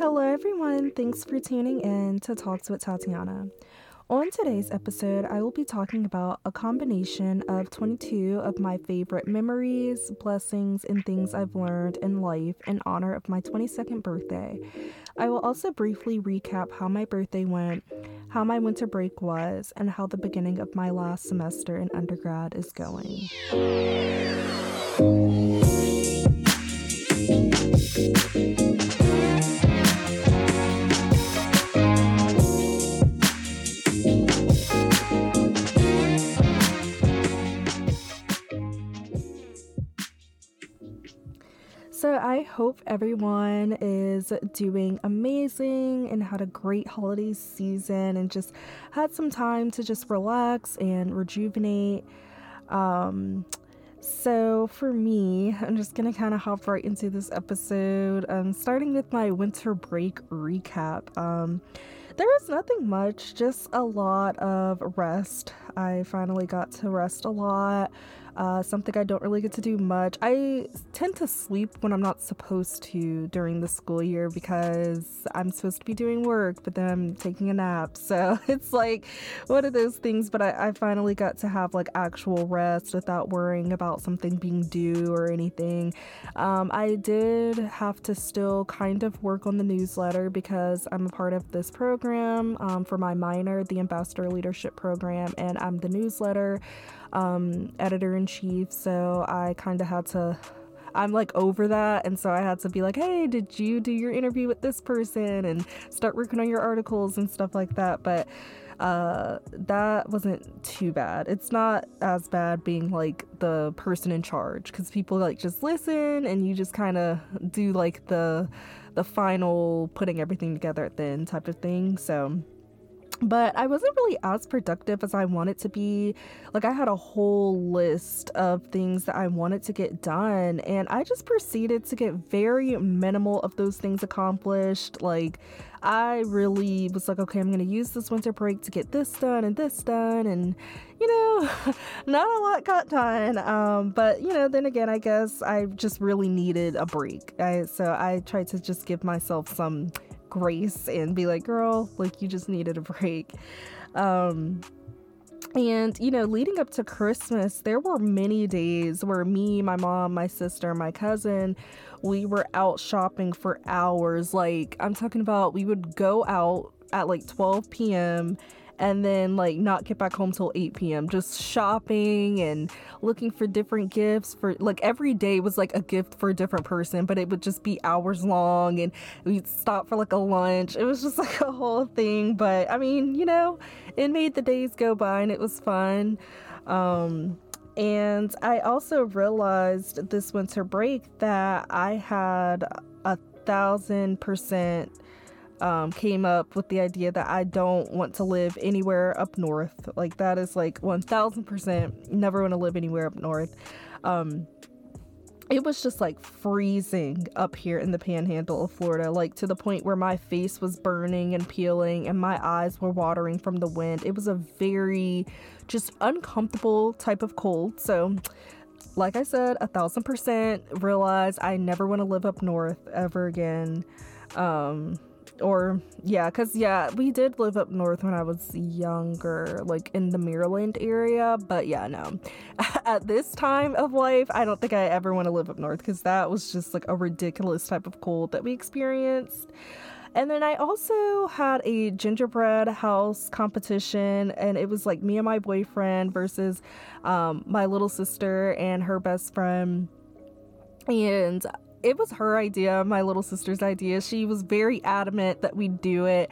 Hello, everyone. Thanks for tuning in to Talks with Tatiana. On today's episode, I will be talking about a combination of 22 of my favorite memories, blessings, and things I've learned in life in honor of my 22nd birthday. I will also briefly recap how my birthday went, how my winter break was, and how the beginning of my last semester in undergrad is going. I hope everyone is doing amazing and had a great holiday season and just had some time to just relax and rejuvenate. Um, so, for me, I'm just gonna kind of hop right into this episode, um, starting with my winter break recap. Um, there was nothing much, just a lot of rest. I finally got to rest a lot uh, something I don't really get to do much. I tend to sleep when I'm not supposed to during the school year because I'm supposed to be doing work, but then I'm taking a nap. So it's like one of those things, but I, I finally got to have like actual rest without worrying about something being due or anything. Um, I did have to still kind of work on the newsletter because I'm a part of this program um, for my minor, the Ambassador Leadership Program, and I'm the newsletter um, editor in chief. So I kind of had to. I'm like over that, and so I had to be like, "Hey, did you do your interview with this person?" and start working on your articles and stuff like that. But uh, that wasn't too bad. It's not as bad being like the person in charge because people like just listen and you just kind of do like the the final putting everything together at the end type of thing. So but I wasn't really as productive as I wanted to be. Like, I had a whole list of things that I wanted to get done, and I just proceeded to get very minimal of those things accomplished. Like, I really was like, okay, I'm going to use this winter break to get this done and this done, and you know, not a lot got done. Um, but you know, then again, I guess I just really needed a break. I, so I tried to just give myself some grace and be like, girl, like you just needed a break. Um, and, you know, leading up to Christmas, there were many days where me, my mom, my sister, my cousin, we were out shopping for hours. Like, I'm talking about we would go out at like 12 p.m and then like not get back home till 8 p.m. Just shopping and looking for different gifts for like every day was like a gift for a different person, but it would just be hours long and we'd stop for like a lunch. It was just like a whole thing. But I mean, you know, it made the days go by and it was fun. Um, and I also realized this winter break that I had a thousand percent um, came up with the idea that I don't want to live anywhere up north. Like that is like 1000% never want to live anywhere up north. Um, it was just like freezing up here in the panhandle of Florida, like to the point where my face was burning and peeling and my eyes were watering from the wind. It was a very just uncomfortable type of cold. So, like I said, a thousand percent realize I never want to live up north ever again. Um, or yeah because yeah we did live up north when i was younger like in the maryland area but yeah no at this time of life i don't think i ever want to live up north because that was just like a ridiculous type of cold that we experienced and then I also had a gingerbread house competition, and it was like me and my boyfriend versus um, my little sister and her best friend. And it was her idea, my little sister's idea. She was very adamant that we do it.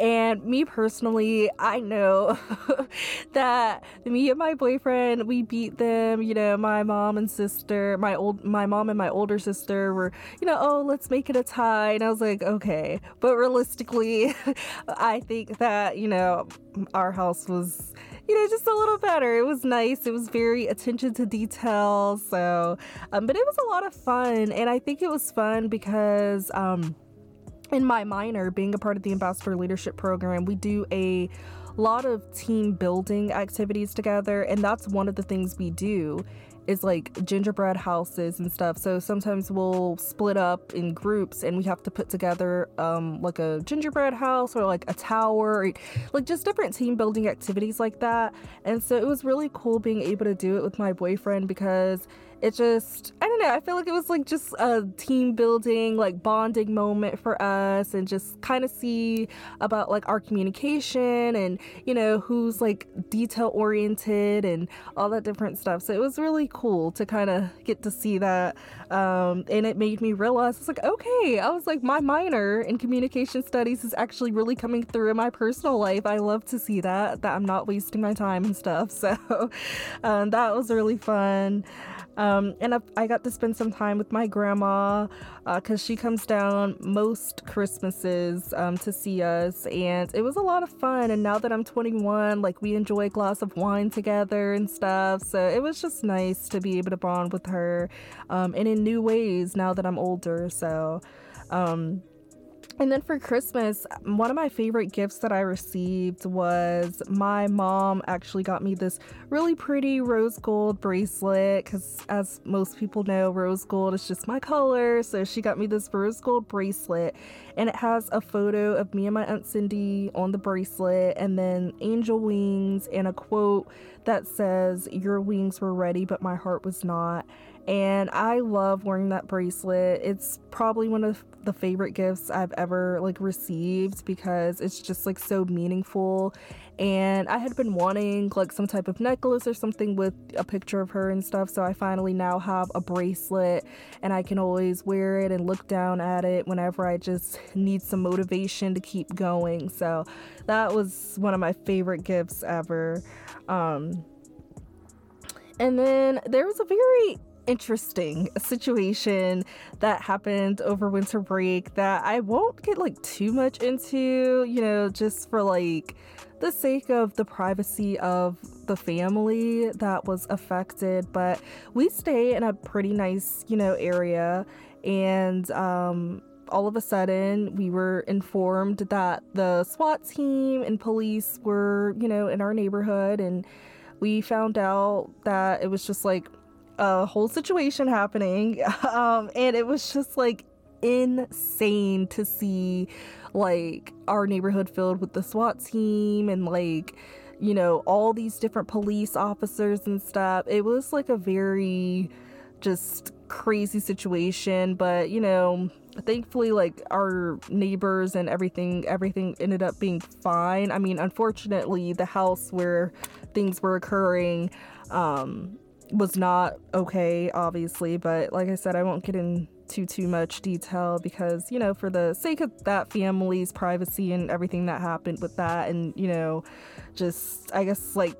And me personally, I know that me and my boyfriend, we beat them, you know, my mom and sister, my old my mom and my older sister were, you know, oh, let's make it a tie. And I was like, okay. But realistically, I think that, you know, our house was you know, just a little better. It was nice. It was very attention to detail. So, um, but it was a lot of fun. And I think it was fun because, um, in my minor, being a part of the Ambassador Leadership Program, we do a lot of team building activities together. And that's one of the things we do is like gingerbread houses and stuff. So sometimes we'll split up in groups and we have to put together um, like a gingerbread house or like a tower, or, like just different team building activities like that. And so it was really cool being able to do it with my boyfriend because it just i don't know i feel like it was like just a team building like bonding moment for us and just kind of see about like our communication and you know who's like detail oriented and all that different stuff. So it was really cool to kind of get to see that um, and it made me realize it's like okay i was like my minor in communication studies is actually really coming through in my personal life. I love to see that that i'm not wasting my time and stuff. So um, that was really fun um, and I, I, got to spend some time with my grandma because uh, she comes down most Christmases um, to see us, and it was a lot of fun. And now that I'm 21, like we enjoy a glass of wine together and stuff. So it was just nice to be able to bond with her um, and in new ways now that I'm older. So, um, and then for Christmas, one of my favorite gifts that I received was my mom actually got me this really pretty rose gold bracelet because, as most people know, rose gold is just my color. So she got me this rose gold bracelet, and it has a photo of me and my Aunt Cindy on the bracelet, and then angel wings and a quote that says, Your wings were ready, but my heart was not and I love wearing that bracelet. It's probably one of the favorite gifts I've ever like received because it's just like so meaningful. And I had been wanting like some type of necklace or something with a picture of her and stuff, so I finally now have a bracelet and I can always wear it and look down at it whenever I just need some motivation to keep going. So that was one of my favorite gifts ever. Um and then there was a very interesting situation that happened over winter break that I won't get like too much into, you know, just for like the sake of the privacy of the family that was affected. But we stay in a pretty nice, you know, area and um all of a sudden we were informed that the SWAT team and police were, you know, in our neighborhood and we found out that it was just like a whole situation happening. Um, and it was just like insane to see like our neighborhood filled with the SWAT team and like you know all these different police officers and stuff. It was like a very just crazy situation, but you know, thankfully like our neighbors and everything everything ended up being fine. I mean, unfortunately, the house where things were occurring um was not okay, obviously, but like I said, I won't get into too much detail because, you know, for the sake of that family's privacy and everything that happened with that, and, you know, just, I guess, like,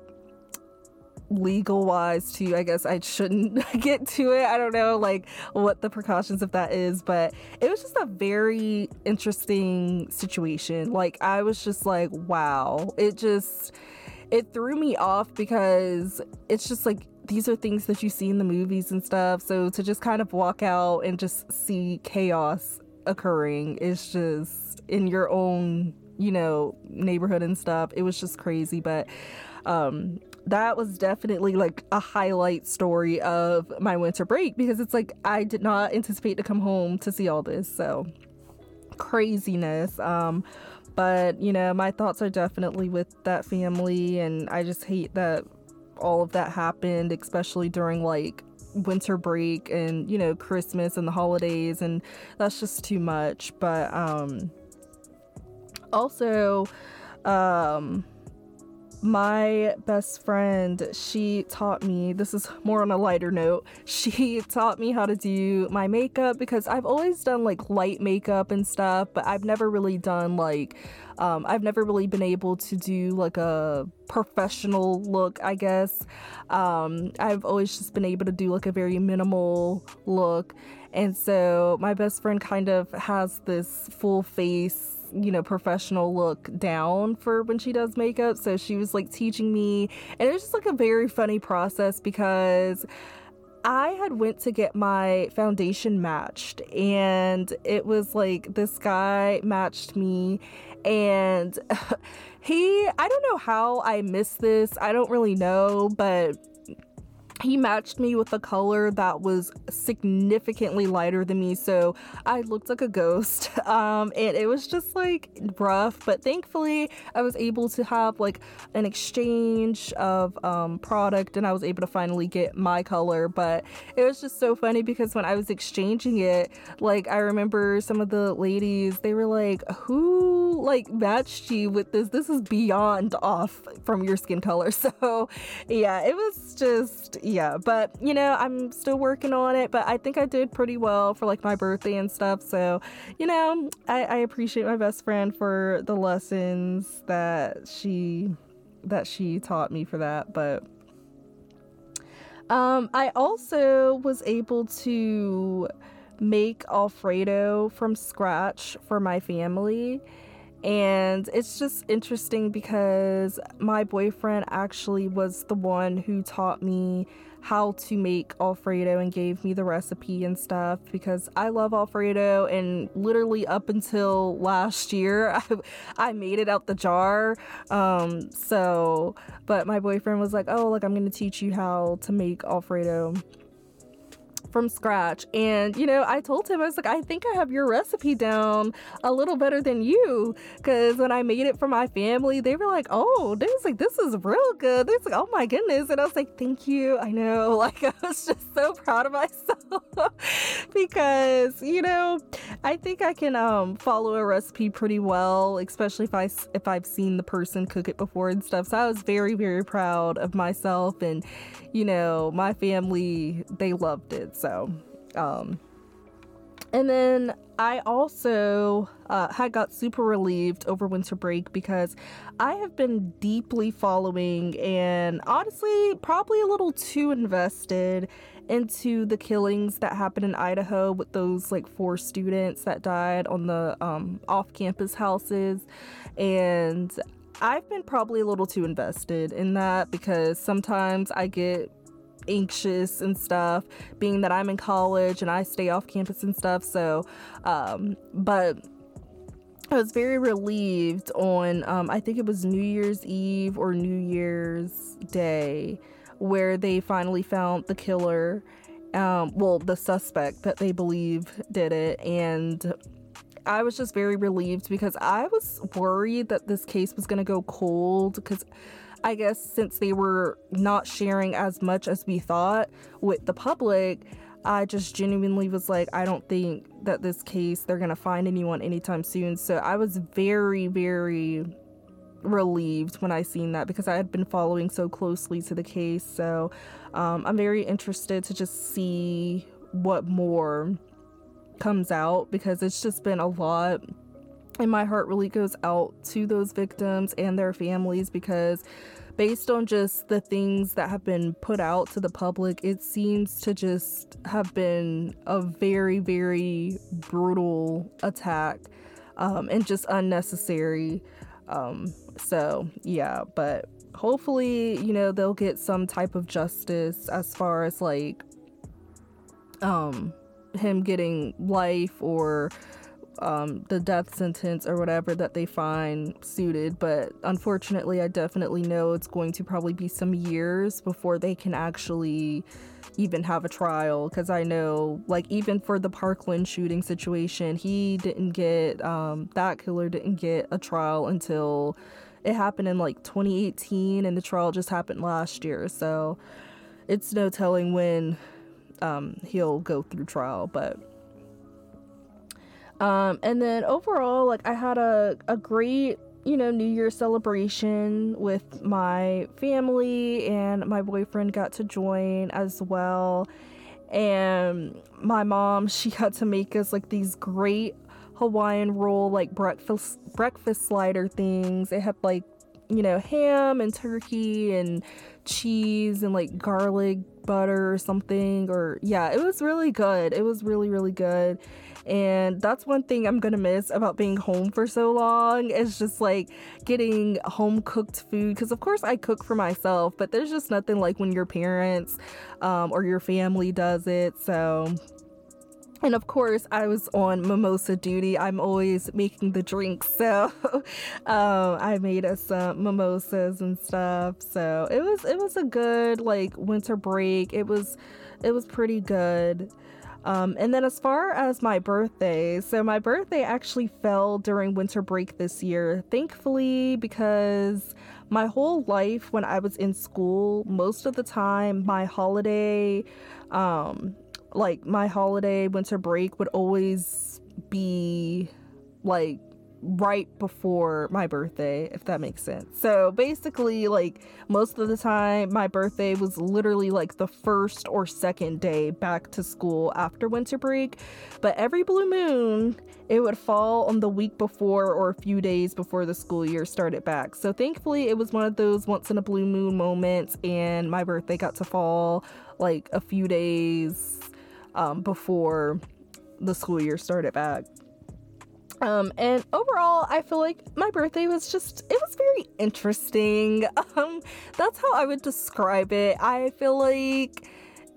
legal wise too i guess i shouldn't get to it. I don't know like what the precautions of that is but it was just a very interesting situation. Like i was just like wow. It just it threw me off because it's just like these are things that you see in the movies and stuff. So to just kind of walk out and just see chaos occurring is just in your own, you know, neighborhood and stuff. It was just crazy. But um that was definitely like a highlight story of my winter break because it's like I did not anticipate to come home to see all this. So craziness. Um but you know, my thoughts are definitely with that family and I just hate that all of that happened, especially during like winter break and you know Christmas and the holidays and that's just too much. But um also um my best friend, she taught me, this is more on a lighter note, she taught me how to do my makeup because I've always done like light makeup and stuff, but I've never really done like, um, I've never really been able to do like a professional look, I guess. Um, I've always just been able to do like a very minimal look. And so my best friend kind of has this full face you know, professional look down for when she does makeup. So she was like teaching me, and it was just like a very funny process because I had went to get my foundation matched and it was like this guy matched me and he I don't know how I missed this. I don't really know, but he matched me with a color that was significantly lighter than me so i looked like a ghost. Um and it was just like rough but thankfully i was able to have like an exchange of um product and i was able to finally get my color but it was just so funny because when i was exchanging it like i remember some of the ladies they were like who like matched you with this this is beyond off from your skin color so yeah it was just yeah, but you know, I'm still working on it, but I think I did pretty well for like my birthday and stuff. So, you know, I, I appreciate my best friend for the lessons that she that she taught me for that. But um, I also was able to make Alfredo from scratch for my family. And it's just interesting because my boyfriend actually was the one who taught me how to make Alfredo and gave me the recipe and stuff because I love Alfredo. And literally up until last year, I, I made it out the jar. Um, so, but my boyfriend was like, oh, look, I'm going to teach you how to make Alfredo from scratch. And, you know, I told him, I was like, I think I have your recipe down a little better than you. Because when I made it for my family, they were like, oh, they was like, this is real good. They was like, oh my goodness. And I was like, thank you. I know. Like, I was just so proud of myself because, you know, I think I can um, follow a recipe pretty well, especially if I if I've seen the person cook it before and stuff. So I was very very proud of myself, and you know, my family they loved it. So, um, and then I also uh, had got super relieved over winter break because I have been deeply following and honestly probably a little too invested into the killings that happened in Idaho with those like four students that died on the um, off-campus houses. And I've been probably a little too invested in that because sometimes I get anxious and stuff, being that I'm in college and I stay off campus and stuff. So, um, but I was very relieved on, um, I think it was New Year's Eve or New Year's Day, where they finally found the killer. Um, well, the suspect that they believe did it. And I was just very relieved because I was worried that this case was going to go cold because I guess since they were not sharing as much as we thought with the public, I just genuinely was like, I don't think that this case they're gonna find anyone anytime soon. So I was very, very relieved when I seen that because I had been following so closely to the case. So um, I'm very interested to just see what more comes out because it's just been a lot and my heart really goes out to those victims and their families because based on just the things that have been put out to the public, it seems to just have been a very, very brutal attack um, and just unnecessary. Um, so, yeah, but hopefully, you know, they'll get some type of justice as far as like um, him getting life or um, the death sentence or whatever that they find suited. But unfortunately, I definitely know it's going to probably be some years before they can actually even have a trial. Because I know, like, even for the Parkland shooting situation, he didn't get, um, that killer didn't get a trial until it happened in like 2018, and the trial just happened last year. So it's no telling when um, he'll go through trial, but um, and then overall, like I had a, a great, you know, New Year celebration with my family, and my boyfriend got to join as well. And my mom, she got to make us like these great Hawaiian roll, like breakfast breakfast slider things. It had like, you know, ham and turkey and cheese and like garlic butter or something or yeah it was really good it was really really good and that's one thing I'm gonna miss about being home for so long is just like getting home cooked food. Because, of course, I cook for myself, but there's just nothing like when your parents um, or your family does it. So, and of course i was on mimosa duty i'm always making the drinks so um, i made us some mimosas and stuff so it was it was a good like winter break it was it was pretty good um, and then as far as my birthday so my birthday actually fell during winter break this year thankfully because my whole life when i was in school most of the time my holiday um, like my holiday winter break would always be like right before my birthday, if that makes sense. So basically, like most of the time, my birthday was literally like the first or second day back to school after winter break. But every blue moon, it would fall on the week before or a few days before the school year started back. So thankfully, it was one of those once in a blue moon moments, and my birthday got to fall like a few days um, before the school year started back. Um, and overall, I feel like my birthday was just, it was very interesting. Um, that's how I would describe it. I feel like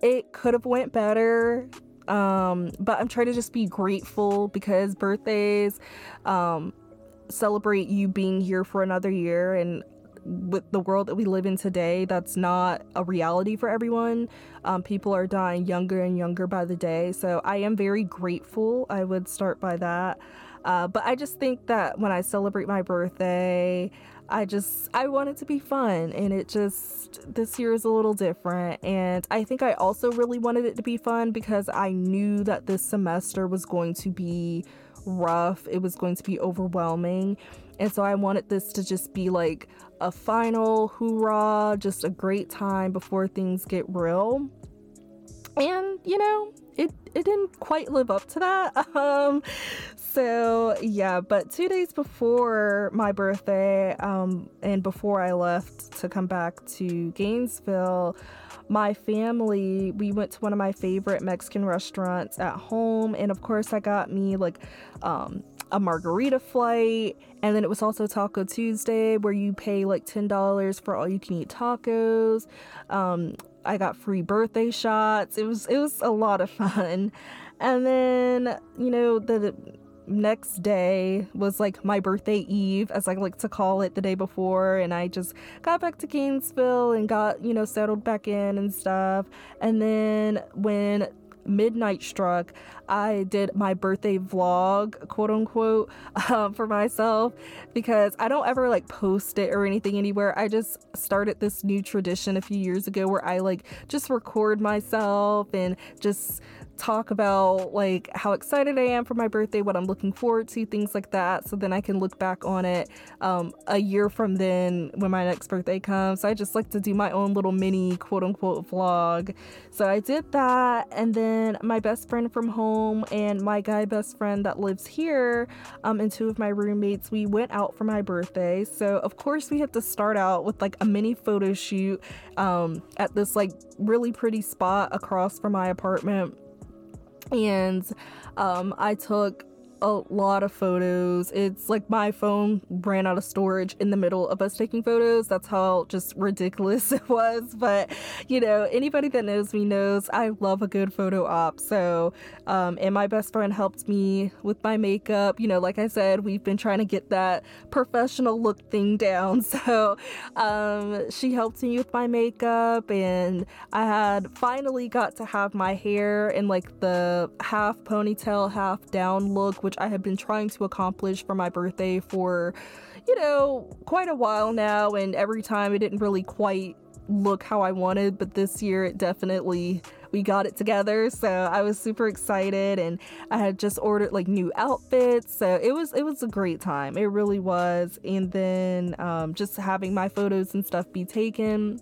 it could have went better. Um, but I'm trying to just be grateful because birthdays, um, celebrate you being here for another year and with the world that we live in today, that's not a reality for everyone. Um, people are dying younger and younger by the day. So I am very grateful. I would start by that. Uh, but I just think that when I celebrate my birthday, I just I want it to be fun and it just this year is a little different and I think I also really wanted it to be fun because I knew that this semester was going to be rough. It was going to be overwhelming. And so I wanted this to just be like a final hoorah, just a great time before things get real. And, you know, it, it didn't quite live up to that. Um, so yeah, but two days before my birthday, um, and before I left to come back to Gainesville, my family we went to one of my favorite Mexican restaurants at home, and of course I got me like um, a margarita flight, and then it was also Taco Tuesday where you pay like ten dollars for all you can eat tacos. Um, I got free birthday shots. It was it was a lot of fun. And then, you know, the next day was like my birthday eve, as I like to call it, the day before. And I just got back to Gainesville and got, you know, settled back in and stuff. And then when midnight struck, I did my birthday vlog, quote unquote, um, for myself because I don't ever like post it or anything anywhere. I just started this new tradition a few years ago where I like just record myself and just talk about like how excited I am for my birthday, what I'm looking forward to, things like that. So then I can look back on it um, a year from then when my next birthday comes. So I just like to do my own little mini quote unquote vlog. So I did that. And then my best friend from home and my guy best friend that lives here um, and two of my roommates, we went out for my birthday. So of course we had to start out with like a mini photo shoot um, at this like really pretty spot across from my apartment and um, I took a lot of photos. It's like my phone ran out of storage in the middle of us taking photos. That's how just ridiculous it was. But you know, anybody that knows me knows I love a good photo op. So, um, and my best friend helped me with my makeup. You know, like I said, we've been trying to get that professional look thing down. So, um, she helped me with my makeup, and I had finally got to have my hair in like the half ponytail, half down look which I have been trying to accomplish for my birthday for, you know, quite a while now. And every time it didn't really quite look how I wanted, but this year it definitely we got it together. So I was super excited and I had just ordered like new outfits. So it was it was a great time. It really was. And then um, just having my photos and stuff be taken.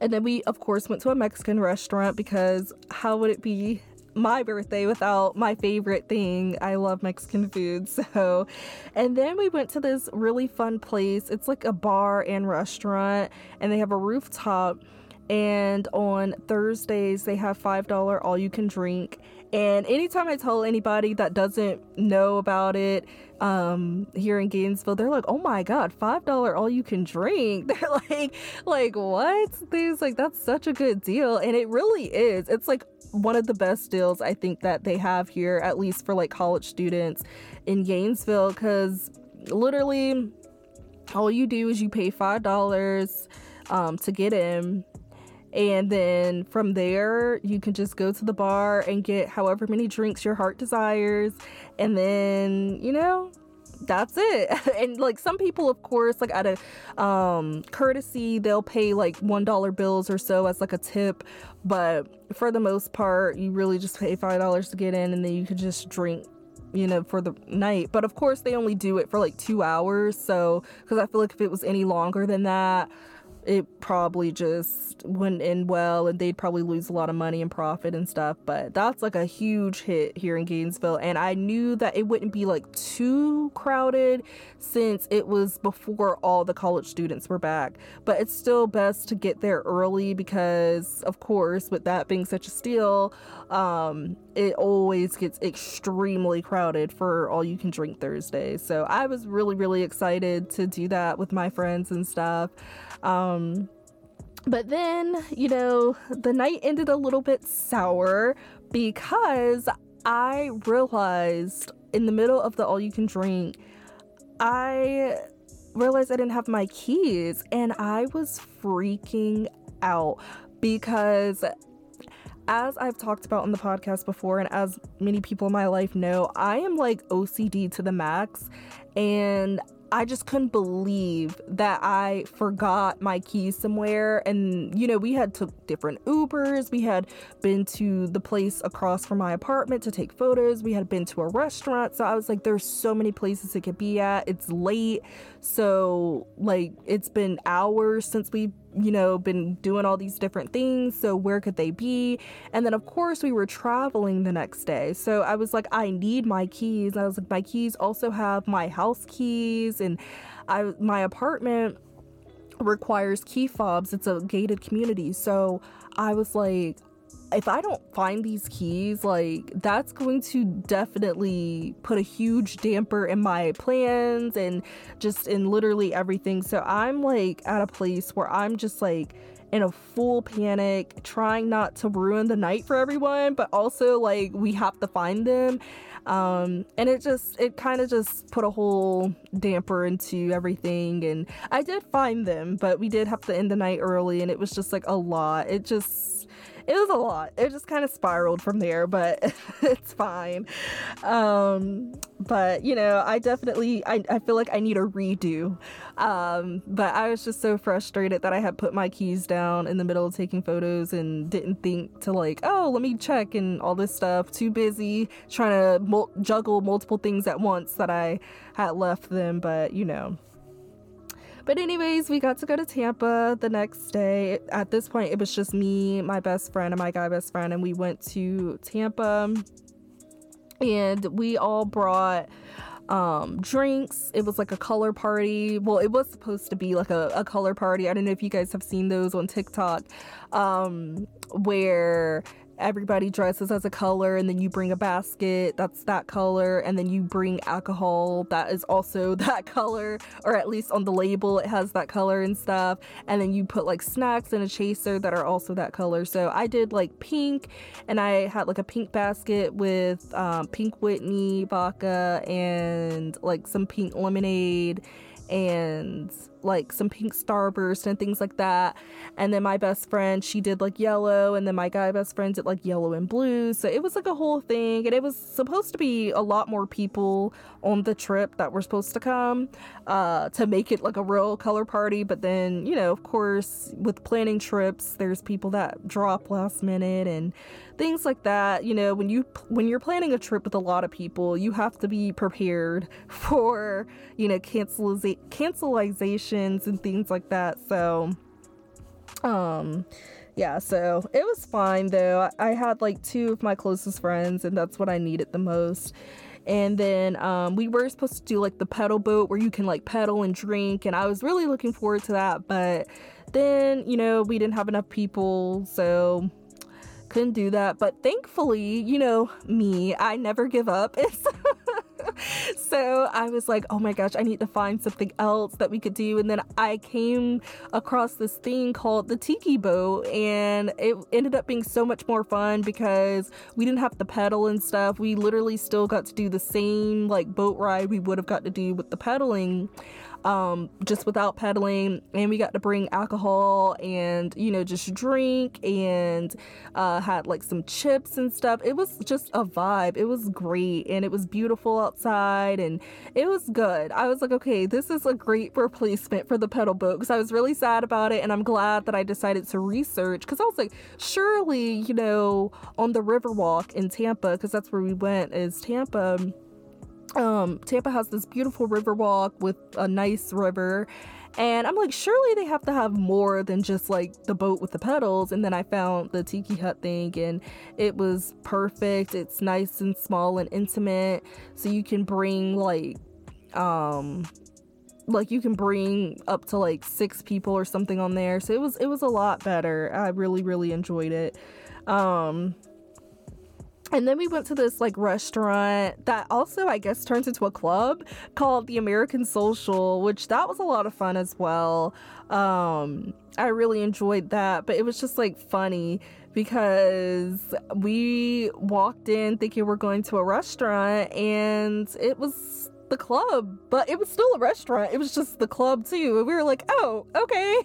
And then we of course went to a Mexican restaurant because how would it be my birthday without my favorite thing. I love Mexican food. So, and then we went to this really fun place. It's like a bar and restaurant, and they have a rooftop. And on Thursdays, they have $5 all you can drink. And anytime I tell anybody that doesn't know about it, um, here in Gainesville, they're like, "Oh my god, five dollar all you can drink." They're like, "Like what?" Things like that's such a good deal, and it really is. It's like one of the best deals I think that they have here, at least for like college students in Gainesville, because literally all you do is you pay five dollars um, to get in and then from there you can just go to the bar and get however many drinks your heart desires and then you know that's it and like some people of course like out of um courtesy they'll pay like one dollar bills or so as like a tip but for the most part you really just pay five dollars to get in and then you can just drink you know, for the night. But of course, they only do it for like two hours. So, because I feel like if it was any longer than that, it probably just wouldn't end well and they'd probably lose a lot of money and profit and stuff but that's like a huge hit here in gainesville and i knew that it wouldn't be like too crowded since it was before all the college students were back but it's still best to get there early because of course with that being such a steal um, it always gets extremely crowded for all you can drink thursday so i was really really excited to do that with my friends and stuff um, Um, but then, you know, the night ended a little bit sour because I realized in the middle of the all you can drink, I realized I didn't have my keys and I was freaking out because as I've talked about on the podcast before, and as many people in my life know, I am like OCD to the max. And I just couldn't believe that I forgot my keys somewhere. And, you know, we had took different Ubers. We had been to the place across from my apartment to take photos. We had been to a restaurant. So I was like, there's so many places it could be at. It's late. So, like, it's been hours since we you know, been doing all these different things. So, where could they be? And then, of course, we were traveling the next day. So, I was like, I need my keys. I was like, my keys also have my house keys, and I, my apartment requires key fobs. It's a gated community. So, I was like, if I don't find these keys, like that's going to definitely put a huge damper in my plans and just in literally everything. So I'm like at a place where I'm just like in a full panic, trying not to ruin the night for everyone, but also like we have to find them. Um, and it just, it kind of just put a whole damper into everything. And I did find them, but we did have to end the night early, and it was just like a lot. It just, it was a lot. It just kind of spiraled from there, but it's fine. Um, but you know, I definitely I, I feel like I need a redo. Um, but I was just so frustrated that I had put my keys down in the middle of taking photos and didn't think to like, oh, let me check and all this stuff. Too busy trying to mul- juggle multiple things at once that I had left them. But you know, but, anyways, we got to go to Tampa the next day. At this point, it was just me, my best friend, and my guy best friend, and we went to Tampa and we all brought um, drinks. It was like a color party. Well, it was supposed to be like a, a color party. I don't know if you guys have seen those on TikTok, um, where everybody dresses as a color and then you bring a basket that's that color and then you bring alcohol that is also that color or at least on the label it has that color and stuff and then you put like snacks and a chaser that are also that color. So i did like pink and i had like a pink basket with um, pink whitney vodka and like some pink lemonade and like some pink starburst and things like that. And then my best friend, she did like yellow, and then my guy best friend did like yellow and blue. So it was like a whole thing, and it was supposed to be a lot more people on the trip that were supposed to come uh, to make it like a real color party. But then, you know, of course, with planning trips, there's people that drop last minute and things like that. You know, when you when you're planning a trip with a lot of people, you have to be prepared for you know canceliza- cancelizations and things like that. So, um, yeah. So it was fine though. I, I had like two of my closest friends, and that's what I needed the most and then um, we were supposed to do like the pedal boat where you can like pedal and drink and i was really looking forward to that but then you know we didn't have enough people so couldn't do that. But thankfully, you know, me, I never give up. so I was like, oh my gosh, I need to find something else that we could do. And then I came across this thing called the Tiki Boat, and it ended up being so much more fun because we didn't have to pedal and stuff. We literally still got to do the same like boat ride we would have got to do with the pedaling um, just without pedaling. And we got to bring alcohol and, you know, just drink and uh, had like some chips and stuff. It was just a vibe. It was great and it was beautiful outside and it was good. I was like, okay, this is a great replacement for the pedal boat because I was really sad about it. And I'm glad that I decided to research because I was like, surely, you know, on the Riverwalk in Tampa, because that's where we went, is Tampa um Tampa has this beautiful river walk with a nice river and I'm like surely they have to have more than just like the boat with the pedals and then I found the tiki hut thing and it was perfect. It's nice and small and intimate so you can bring like um like you can bring up to like six people or something on there so it was it was a lot better. I really really enjoyed it. Um and then we went to this like restaurant that also I guess turns into a club called the American Social, which that was a lot of fun as well. Um I really enjoyed that, but it was just like funny because we walked in thinking we're going to a restaurant and it was the club, but it was still a restaurant. It was just the club too. And we were like, oh, okay.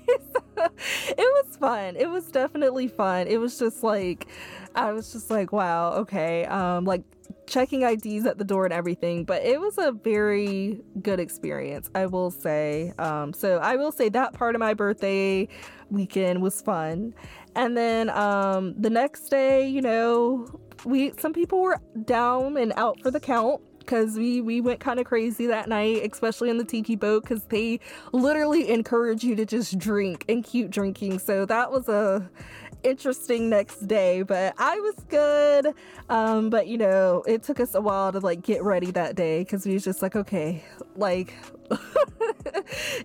it was fun. It was definitely fun. It was just like I was just like, wow, okay. Um, like checking IDs at the door and everything, but it was a very good experience, I will say. Um, so I will say that part of my birthday weekend was fun. And then um, the next day, you know, we some people were down and out for the count because we we went kind of crazy that night especially in the tiki boat because they literally encourage you to just drink and keep drinking so that was a interesting next day, but I was good. Um, but you know, it took us a while to like get ready that day because we was just like, okay, like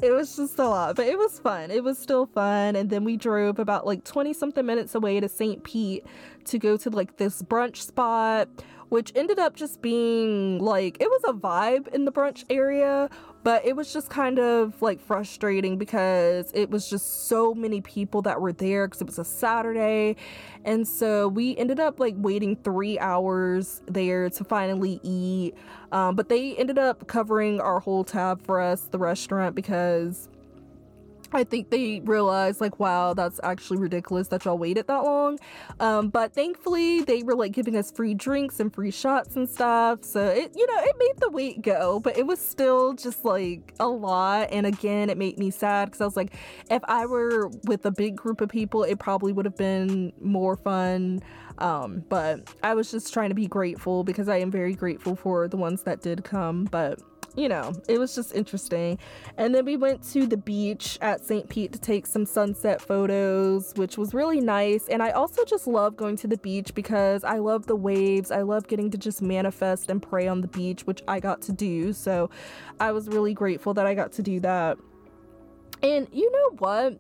it was just a lot, but it was fun. It was still fun. And then we drove about like 20 something minutes away to St. Pete to go to like this brunch spot which ended up just being like it was a vibe in the brunch area, but it was just kind of like frustrating because it was just so many people that were there because it was a Saturday. And so we ended up like waiting three hours there to finally eat. Um, but they ended up covering our whole tab for us, the restaurant, because I think they realized like, wow, that's actually ridiculous that y'all waited that long. Um, but thankfully they were like giving us free drinks and free shots and stuff. So it, you know, it made the wait go, but it was still just like a lot. And again, it made me sad because I was like, if I were with a big group of people, it probably would have been more fun. Um, but I was just trying to be grateful because I am very grateful for the ones that did come. But you know, it was just interesting. And then we went to the beach at St. Pete to take some sunset photos, which was really nice. And I also just love going to the beach because I love the waves. I love getting to just manifest and pray on the beach, which I got to do. So I was really grateful that I got to do that. And you know what?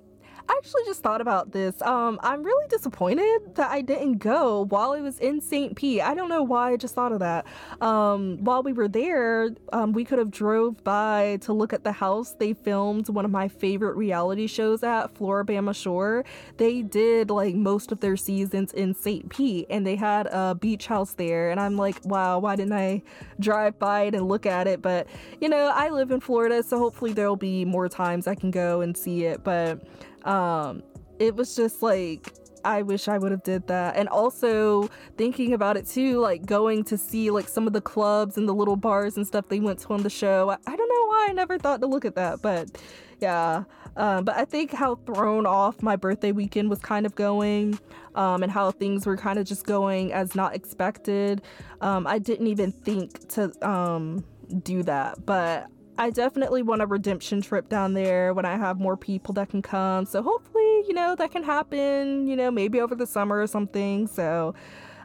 I actually just thought about this. Um, I'm really disappointed that I didn't go while I was in St. Pete. I don't know why I just thought of that. Um, while we were there, um, we could have drove by to look at the house they filmed one of my favorite reality shows at, Floribama Shore. They did like most of their seasons in St. Pete and they had a beach house there. And I'm like, wow, why didn't I drive by it and look at it? But you know, I live in Florida, so hopefully there'll be more times I can go and see it. But um, it was just like I wish I would have did that. And also thinking about it too, like going to see like some of the clubs and the little bars and stuff they went to on the show. I, I don't know why I never thought to look at that, but yeah. Um, but I think how thrown off my birthday weekend was kind of going, um, and how things were kind of just going as not expected. Um, I didn't even think to um, do that, but I definitely want a redemption trip down there when I have more people that can come. So hopefully, you know, that can happen, you know, maybe over the summer or something. So,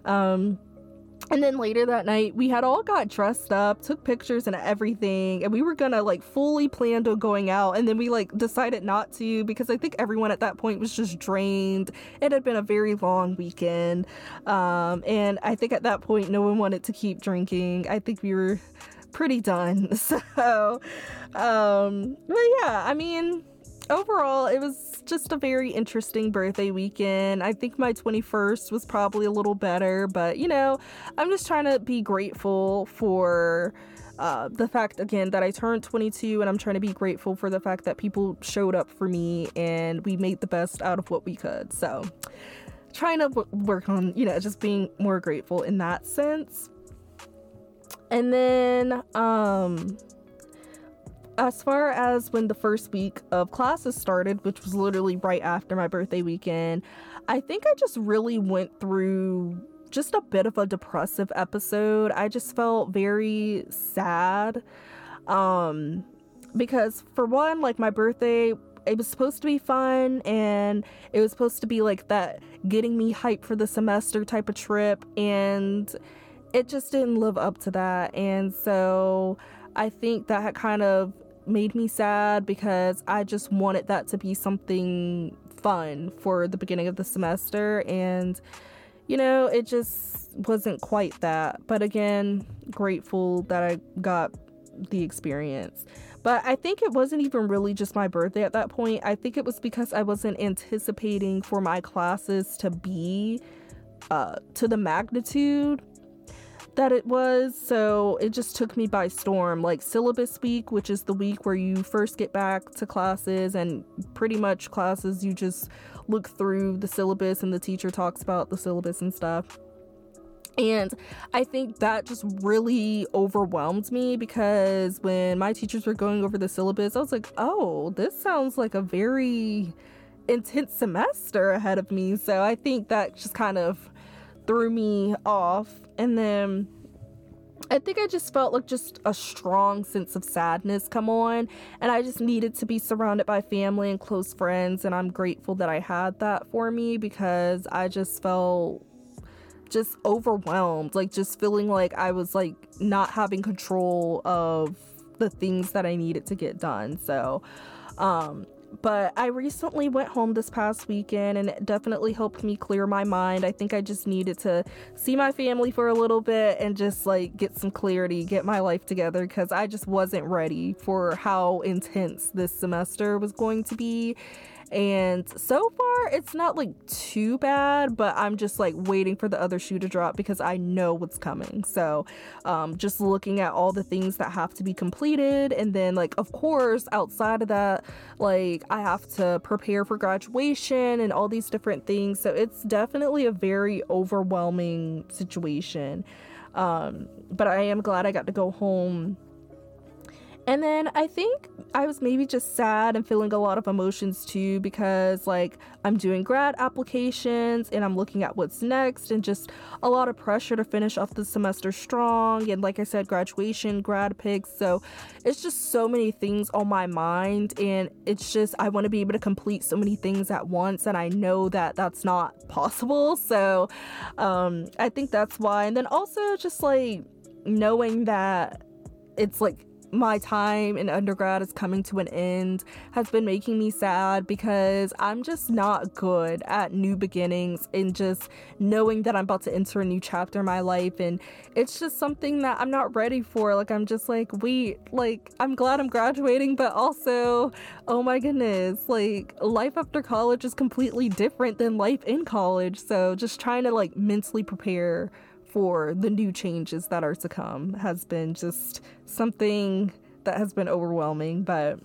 um, and then later that night, we had all got dressed up, took pictures and everything, and we were gonna like fully plan on going out. And then we like decided not to because I think everyone at that point was just drained. It had been a very long weekend. Um, and I think at that point, no one wanted to keep drinking. I think we were pretty done. So, um, but yeah, I mean, overall, it was just a very interesting birthday weekend. I think my 21st was probably a little better, but you know, I'm just trying to be grateful for. Uh, the fact again that I turned 22 and I'm trying to be grateful for the fact that people showed up for me and we made the best out of what we could. So, trying to w- work on, you know, just being more grateful in that sense. And then, um, as far as when the first week of classes started, which was literally right after my birthday weekend, I think I just really went through just a bit of a depressive episode. I just felt very sad. Um, because for one, like my birthday, it was supposed to be fun and it was supposed to be like that getting me hyped for the semester type of trip. And it just didn't live up to that. And so I think that kind of made me sad because I just wanted that to be something fun for the beginning of the semester. And, you know, it just wasn't quite that. But again, grateful that I got the experience. But I think it wasn't even really just my birthday at that point. I think it was because I wasn't anticipating for my classes to be uh, to the magnitude that it was. So it just took me by storm. Like syllabus week, which is the week where you first get back to classes, and pretty much classes you just look through the syllabus and the teacher talks about the syllabus and stuff. And I think that just really overwhelmed me because when my teachers were going over the syllabus, I was like, oh, this sounds like a very intense semester ahead of me. So I think that just kind of threw me off. And then I think I just felt like just a strong sense of sadness come on. And I just needed to be surrounded by family and close friends. And I'm grateful that I had that for me because I just felt just overwhelmed. Like, just feeling like I was like not having control of the things that I needed to get done. So, um, but I recently went home this past weekend and it definitely helped me clear my mind. I think I just needed to see my family for a little bit and just like get some clarity, get my life together because I just wasn't ready for how intense this semester was going to be. And so far, it's not like too bad, but I'm just like waiting for the other shoe to drop because I know what's coming. So, um, just looking at all the things that have to be completed. And then, like, of course, outside of that, like, I have to prepare for graduation and all these different things. So, it's definitely a very overwhelming situation. Um, but I am glad I got to go home and then I think I was maybe just sad and feeling a lot of emotions too because, like, I'm doing grad applications and I'm looking at what's next and just a lot of pressure to finish off the semester strong. And, like I said, graduation, grad pics. So it's just so many things on my mind. And it's just, I want to be able to complete so many things at once. And I know that that's not possible. So um, I think that's why. And then also just like knowing that it's like my time in undergrad is coming to an end has been making me sad because I'm just not good at new beginnings and just knowing that I'm about to enter a new chapter in my life. And it's just something that I'm not ready for. Like, I'm just like, wait, like, I'm glad I'm graduating, but also, oh my goodness, like, life after college is completely different than life in college. So, just trying to like mentally prepare for the new changes that are to come has been just something that has been overwhelming but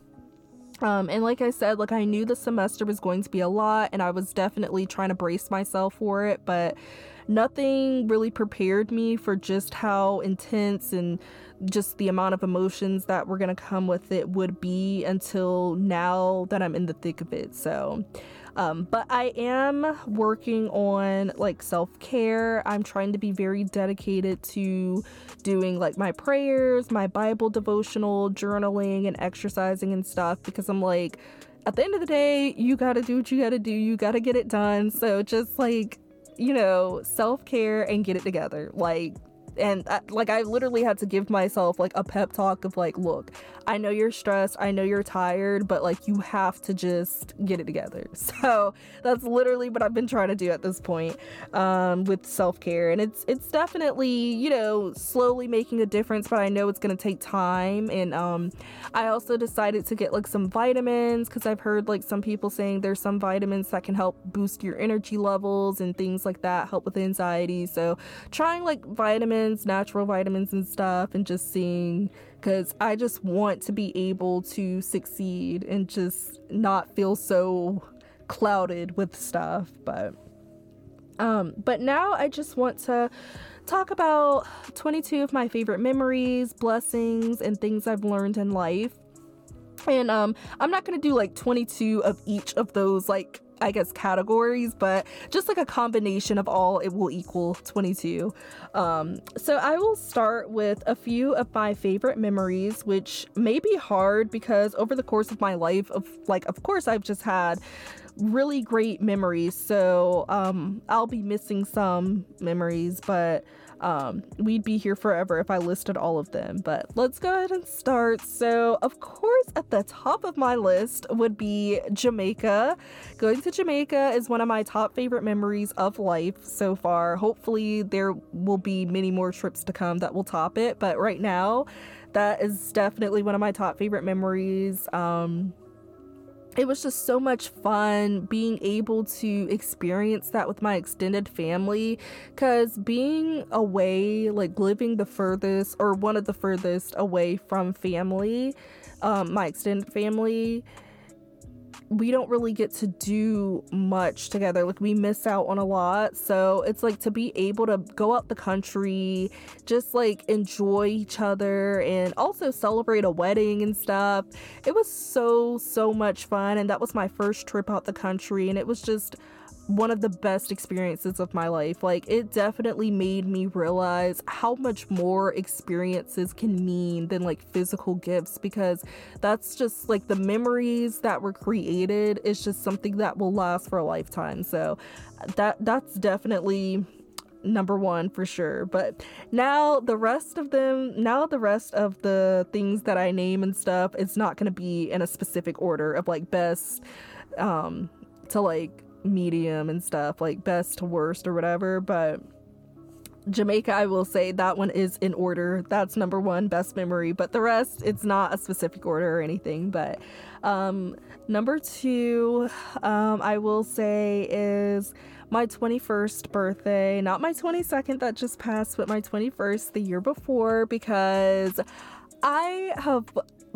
um, and like I said, like I knew the semester was going to be a lot, and I was definitely trying to brace myself for it, but nothing really prepared me for just how intense and just the amount of emotions that were going to come with it would be until now that I'm in the thick of it. So, um, but I am working on like self care. I'm trying to be very dedicated to doing like my prayers, my Bible devotional, journaling, and exercising and stuff because I'm like, at the end of the day, you gotta do what you gotta do. You gotta get it done. So just like, you know, self care and get it together. Like, and I, like I literally had to give myself like a pep talk of like, look, I know you're stressed, I know you're tired, but like you have to just get it together. So that's literally what I've been trying to do at this point um, with self care, and it's it's definitely you know slowly making a difference, but I know it's gonna take time. And um, I also decided to get like some vitamins because I've heard like some people saying there's some vitamins that can help boost your energy levels and things like that, help with anxiety. So trying like vitamins, natural vitamins and stuff, and just seeing because I just want to be able to succeed and just not feel so clouded with stuff. But um, but now I just want to talk about 22 of my favorite memories, blessings, and things I've learned in life. And um, I'm not gonna do like 22 of each of those like I guess categories, but just like a combination of all, it will equal 22. Um, so I will start with a few of my favorite memories, which may be hard because over the course of my life, of like, of course, I've just had really great memories. So um, I'll be missing some memories, but um, we'd be here forever if I listed all of them, but let's go ahead and start. So, of course, at the top of my list would be Jamaica. Going to Jamaica is one of my top favorite memories of life so far. Hopefully, there will be many more trips to come that will top it, but right now, that is definitely one of my top favorite memories. Um, it was just so much fun being able to experience that with my extended family because being away like living the furthest or one of the furthest away from family um, my extended family we don't really get to do much together. Like we miss out on a lot. So it's like to be able to go out the country, just like enjoy each other and also celebrate a wedding and stuff. It was so so much fun and that was my first trip out the country and it was just one of the best experiences of my life. Like, it definitely made me realize how much more experiences can mean than like physical gifts because that's just like the memories that were created is just something that will last for a lifetime. So, that that's definitely number one for sure. But now the rest of them, now the rest of the things that I name and stuff, it's not going to be in a specific order of like best um to like medium and stuff, like best to worst or whatever. But Jamaica, I will say that one is in order. That's number one, best memory. But the rest, it's not a specific order or anything. But um, number two, um, I will say is my 21st birthday. Not my 22nd that just passed, but my 21st the year before because I have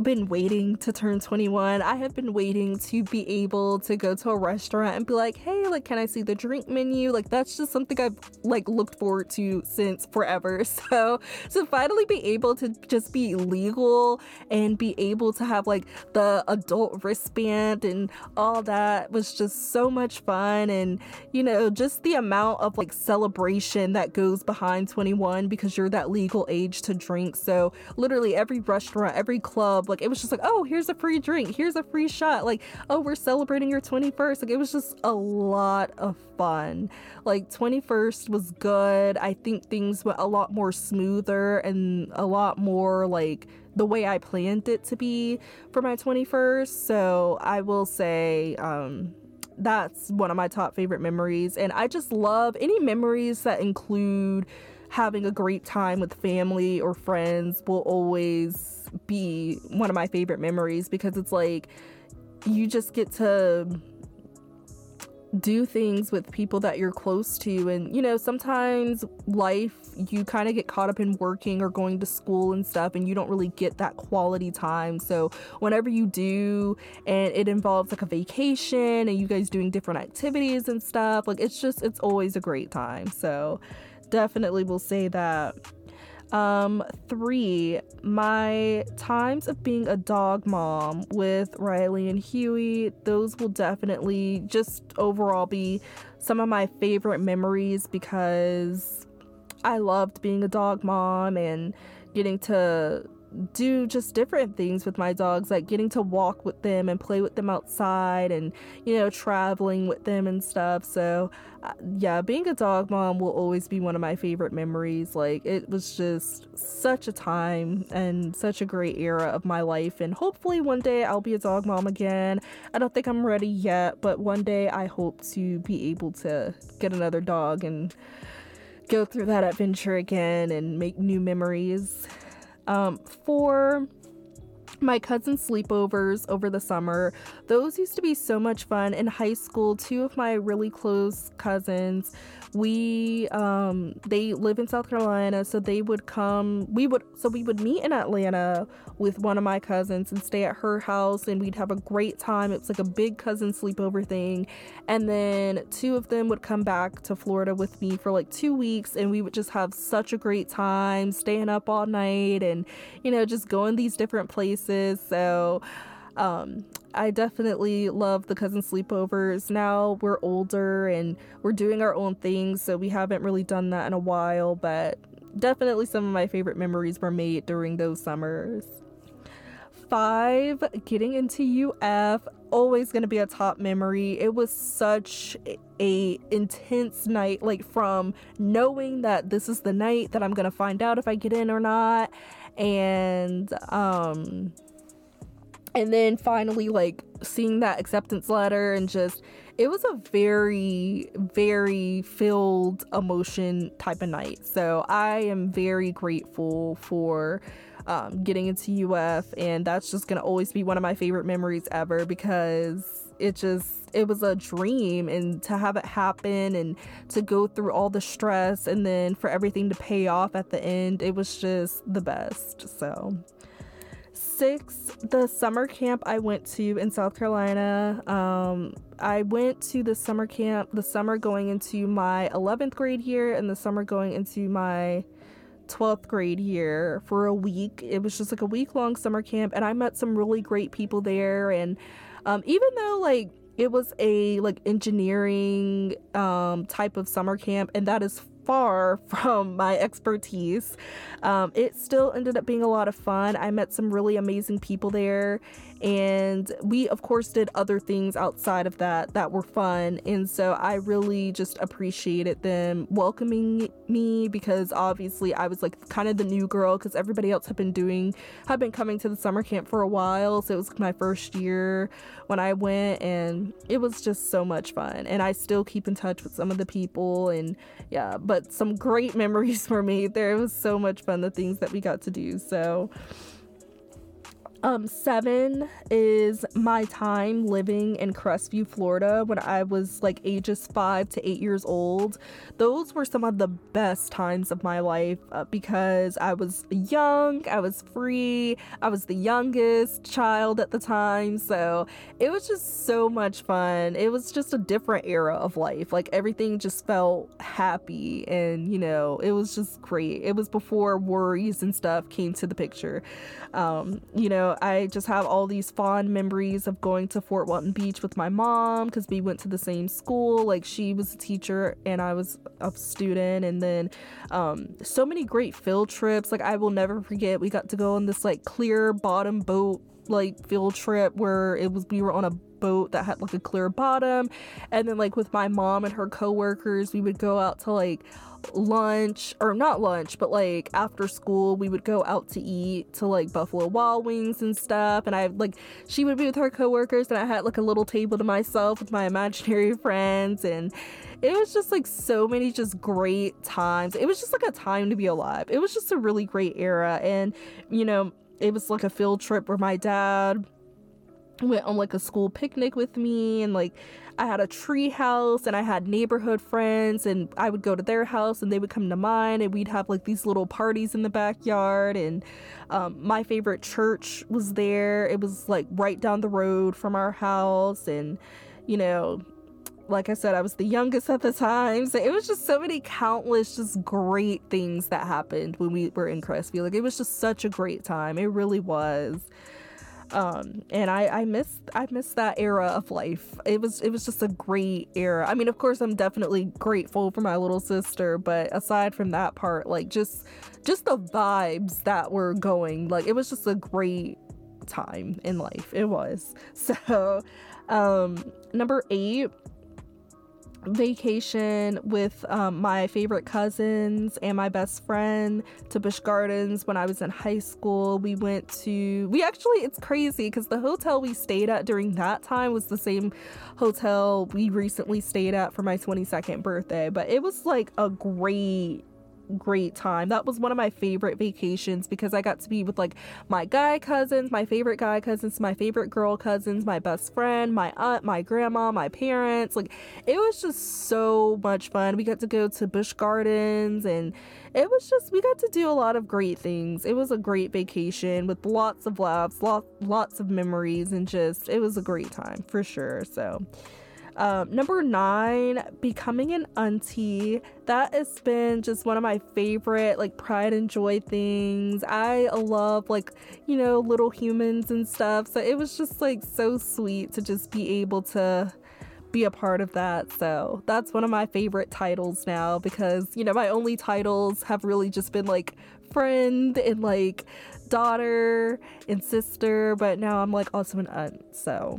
been waiting to turn 21. I have been waiting to be able to go to a restaurant and be like, "Hey, like can I see the drink menu?" Like that's just something I've like looked forward to since forever. So, to finally be able to just be legal and be able to have like the adult wristband and all that was just so much fun and you know, just the amount of like celebration that goes behind 21 because you're that legal age to drink. So, literally every restaurant, every club like it was just like, oh, here's a free drink, here's a free shot. Like, oh, we're celebrating your 21st. Like it was just a lot of fun. Like 21st was good. I think things went a lot more smoother and a lot more like the way I planned it to be for my 21st. So I will say, um, that's one of my top favorite memories. And I just love any memories that include having a great time with family or friends will always be one of my favorite memories because it's like you just get to do things with people that you're close to. And you know sometimes life you kind of get caught up in working or going to school and stuff and you don't really get that quality time. So whenever you do and it involves like a vacation and you guys doing different activities and stuff like it's just it's always a great time. So definitely will say that um, three, my times of being a dog mom with Riley and Huey, those will definitely just overall be some of my favorite memories because I loved being a dog mom and getting to do just different things with my dogs, like getting to walk with them and play with them outside and, you know, traveling with them and stuff. So, uh, yeah, being a dog mom will always be one of my favorite memories. Like, it was just such a time and such a great era of my life. And hopefully, one day I'll be a dog mom again. I don't think I'm ready yet, but one day I hope to be able to get another dog and go through that adventure again and make new memories. Um, for my cousin's sleepovers over the summer, those used to be so much fun. In high school, two of my really close cousins we um they live in South Carolina, so they would come we would so we would meet in Atlanta with one of my cousins and stay at her house and we'd have a great time. It was like a big cousin sleepover thing. And then two of them would come back to Florida with me for like 2 weeks and we would just have such a great time, staying up all night and you know, just going these different places. So um, I definitely love the cousin sleepovers. Now we're older and we're doing our own things, so we haven't really done that in a while, but definitely some of my favorite memories were made during those summers. Five, getting into UF, always going to be a top memory. It was such a intense night, like from knowing that this is the night that I'm going to find out if I get in or not. And, um, and then finally like seeing that acceptance letter and just it was a very very filled emotion type of night. So i am very grateful for um, getting into uf and that's just gonna always be one of my favorite memories ever because it just it was a dream and to have it happen and to go through all the stress and then for everything to pay off at the end it was just the best. So six, the summer camp I went to in South Carolina, um, I went to the summer camp the summer going into my 11th grade year and the summer going into my 12th grade year for a week. It was just like a week long summer camp, and I met some really great people there. And um, even though, like, it was a like engineering um, type of summer camp, and that is far from my expertise. Um, it still ended up being a lot of fun. I met some really amazing people there, and we, of course, did other things outside of that that were fun. And so I really just appreciated them welcoming me because obviously I was like kind of the new girl because everybody else had been doing, had been coming to the summer camp for a while. So it was my first year when I went, and it was just so much fun. And I still keep in touch with some of the people, and yeah, but some great memories were made there. It was so much fun, the things that we got to do. So, um, seven is my time living in Crestview, Florida when I was like ages five to eight years old. Those were some of the best times of my life uh, because I was young, I was free, I was the youngest child at the time. So it was just so much fun. It was just a different era of life. Like everything just felt happy and, you know, it was just great. It was before worries and stuff came to the picture. Um, you know, I just have all these fond memories of going to Fort Walton Beach with my mom because we went to the same school. Like she was a teacher and I was a student, and then um, so many great field trips. Like I will never forget, we got to go on this like clear bottom boat like field trip where it was we were on a boat that had like a clear bottom and then like with my mom and her coworkers we would go out to like lunch or not lunch but like after school we would go out to eat to like buffalo wild wings and stuff and i like she would be with her coworkers and i had like a little table to myself with my imaginary friends and it was just like so many just great times. It was just like a time to be alive. It was just a really great era and you know it was like a field trip where my dad went on like a school picnic with me and like I had a tree house and I had neighborhood friends and I would go to their house and they would come to mine and we'd have like these little parties in the backyard and um, my favorite church was there. It was like right down the road from our house and you know like I said, I was the youngest at the time. So it was just so many countless, just great things that happened when we were in Crestview. Like it was just such a great time. It really was. Um and i i miss i miss that era of life. It was it was just a great era. I mean of course i'm definitely grateful for my little sister but aside from that part like just just the vibes that were going like it was just a great time in life. It was. So um number eight vacation with um, my favorite cousins and my best friend to Busch Gardens when I was in high school. We went to, we actually, it's crazy because the hotel we stayed at during that time was the same hotel we recently stayed at for my 22nd birthday. But it was like a great great time. That was one of my favorite vacations because I got to be with like my guy cousins, my favorite guy cousins, my favorite girl cousins, my best friend, my aunt, my grandma, my parents. Like it was just so much fun. We got to go to Busch Gardens and it was just we got to do a lot of great things. It was a great vacation with lots of laughs, lots lots of memories and just it was a great time for sure. So um, number nine, becoming an auntie. That has been just one of my favorite, like, pride and joy things. I love, like, you know, little humans and stuff. So it was just, like, so sweet to just be able to be a part of that. So that's one of my favorite titles now because, you know, my only titles have really just been like friend and like daughter and sister, but now I'm like also an aunt. So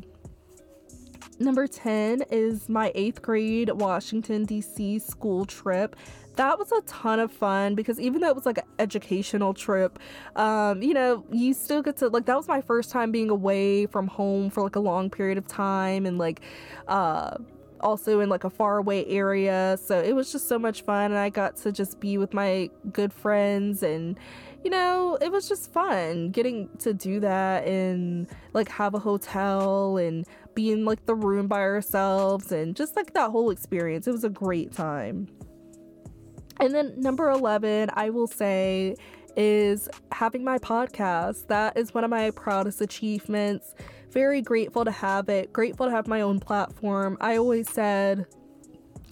Number 10 is my eighth grade Washington, D.C. school trip. That was a ton of fun because even though it was like an educational trip, um, you know, you still get to like that was my first time being away from home for like a long period of time and like uh also in like a faraway area. So it was just so much fun and I got to just be with my good friends and you know, it was just fun getting to do that and like have a hotel and be in like the room by ourselves and just like that whole experience. It was a great time. And then number 11, I will say, is having my podcast. That is one of my proudest achievements. Very grateful to have it, grateful to have my own platform. I always said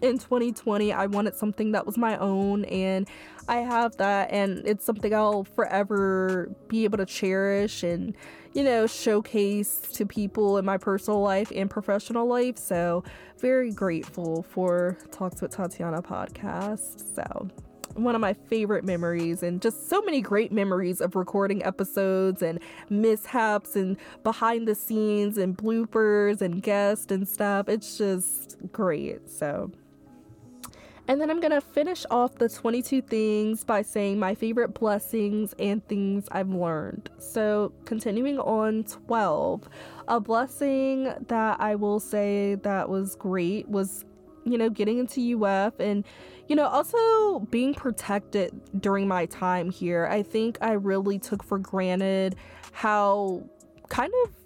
in 2020 I wanted something that was my own and I have that and it's something I'll forever be able to cherish and you know showcase to people in my personal life and professional life. So very grateful for Talks with Tatiana podcast. So one of my favorite memories and just so many great memories of recording episodes and mishaps and behind the scenes and bloopers and guests and stuff. It's just great. So and then I'm going to finish off the 22 things by saying my favorite blessings and things I've learned. So, continuing on 12, a blessing that I will say that was great was, you know, getting into UF and, you know, also being protected during my time here. I think I really took for granted how kind of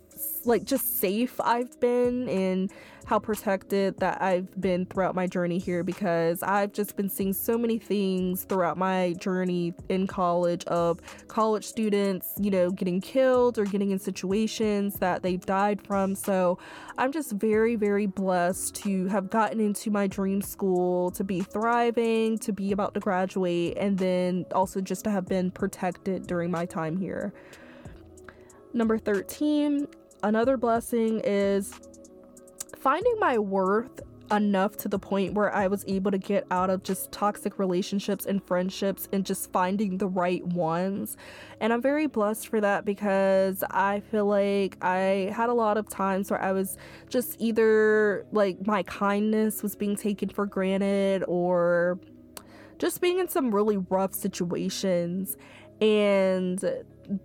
like just safe I've been and how protected that I've been throughout my journey here because I've just been seeing so many things throughout my journey in college of college students, you know, getting killed or getting in situations that they've died from. So I'm just very, very blessed to have gotten into my dream school, to be thriving, to be about to graduate, and then also just to have been protected during my time here. Number 13, another blessing is finding my worth enough to the point where I was able to get out of just toxic relationships and friendships and just finding the right ones. And I'm very blessed for that because I feel like I had a lot of times where I was just either like my kindness was being taken for granted or just being in some really rough situations. And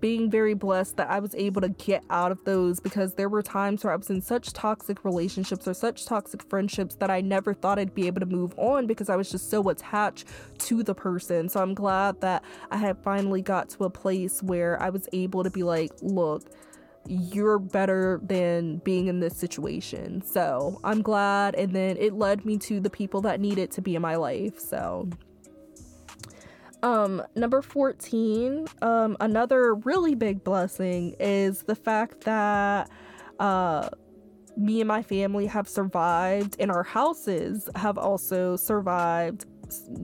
being very blessed that I was able to get out of those because there were times where I was in such toxic relationships or such toxic friendships that I never thought I'd be able to move on because I was just so attached to the person. So I'm glad that I had finally got to a place where I was able to be like, look, you're better than being in this situation. So I'm glad. And then it led me to the people that needed to be in my life. So um, number 14, um, another really big blessing is the fact that uh, me and my family have survived, and our houses have also survived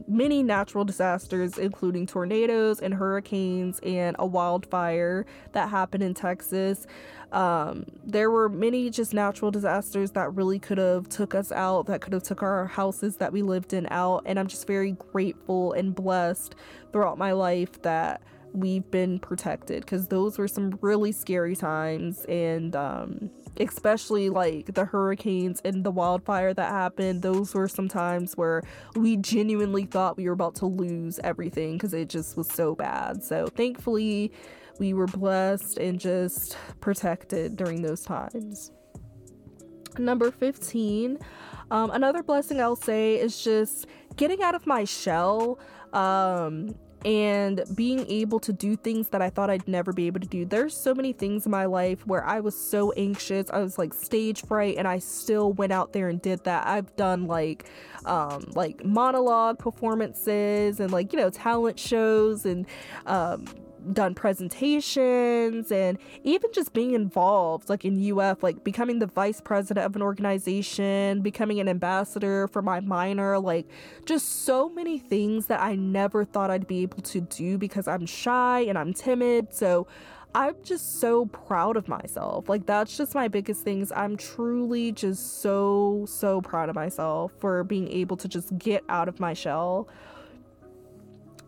many natural disasters, including tornadoes and hurricanes and a wildfire that happened in Texas. Um, there were many just natural disasters that really could have took us out, that could have took our houses that we lived in out. And I'm just very grateful and blessed throughout my life that we've been protected because those were some really scary times and um, especially like the hurricanes and the wildfire that happened those were some times where we genuinely thought we were about to lose everything because it just was so bad. So thankfully we were blessed and just protected during those times. Number 15 um, another blessing i'll say is just getting out of my shell um, and being able to do things that I thought I'd never be able to do. There's so many things in my life where I was so anxious. I was like stage fright and I still went out there and did that. I've done like um like monologue performances and like, you know, talent shows and um done presentations and even just being involved like in UF like becoming the vice president of an organization becoming an ambassador for my minor like just so many things that I never thought I'd be able to do because I'm shy and I'm timid so I'm just so proud of myself. Like that's just my biggest things. I'm truly just so so proud of myself for being able to just get out of my shell.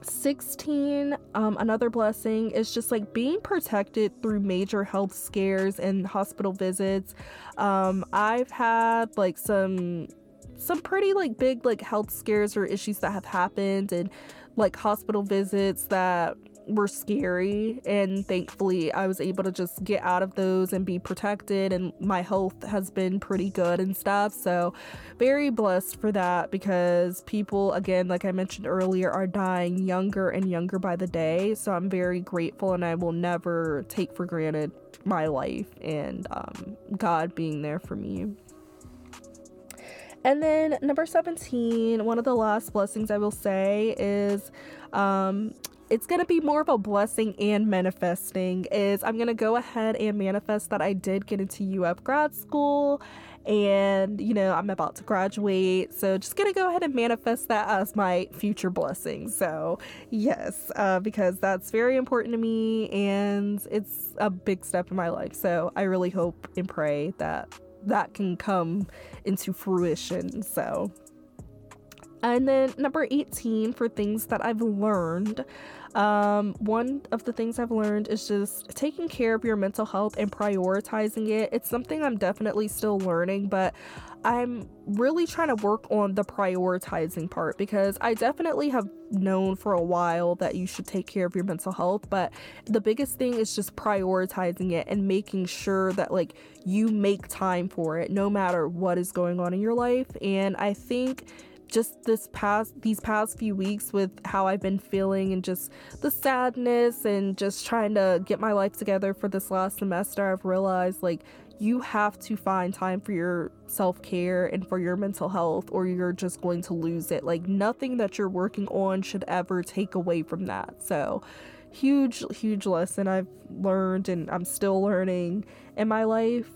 16 um, another blessing is just like being protected through major health scares and hospital visits. Um, i've had like some some pretty like big like health scares or issues that have happened and like hospital visits that were scary and thankfully I was able to just get out of those and be protected and my health has been pretty good and stuff so very blessed for that because people again like I mentioned earlier are dying younger and younger by the day so I'm very grateful and I will never take for granted my life and um, God being there for me. And then number 17, one of the last blessings I will say is um, it's going to be more of a blessing and manifesting is I'm going to go ahead and manifest that I did get into UF grad school and you know I'm about to graduate. So just gonna go ahead and manifest that as my future blessing. So yes uh, because that's very important to me and it's a big step in my life. So I really hope and pray that that can come into fruition. So and then number 18 for things that I've learned um, one of the things I've learned is just taking care of your mental health and prioritizing it. It's something I'm definitely still learning, but I'm really trying to work on the prioritizing part because I definitely have known for a while that you should take care of your mental health, but the biggest thing is just prioritizing it and making sure that like you make time for it no matter what is going on in your life. And I think just this past these past few weeks with how I've been feeling and just the sadness and just trying to get my life together for this last semester, I've realized like you have to find time for your self-care and for your mental health or you're just going to lose it. Like nothing that you're working on should ever take away from that. So huge huge lesson I've learned and I'm still learning in my life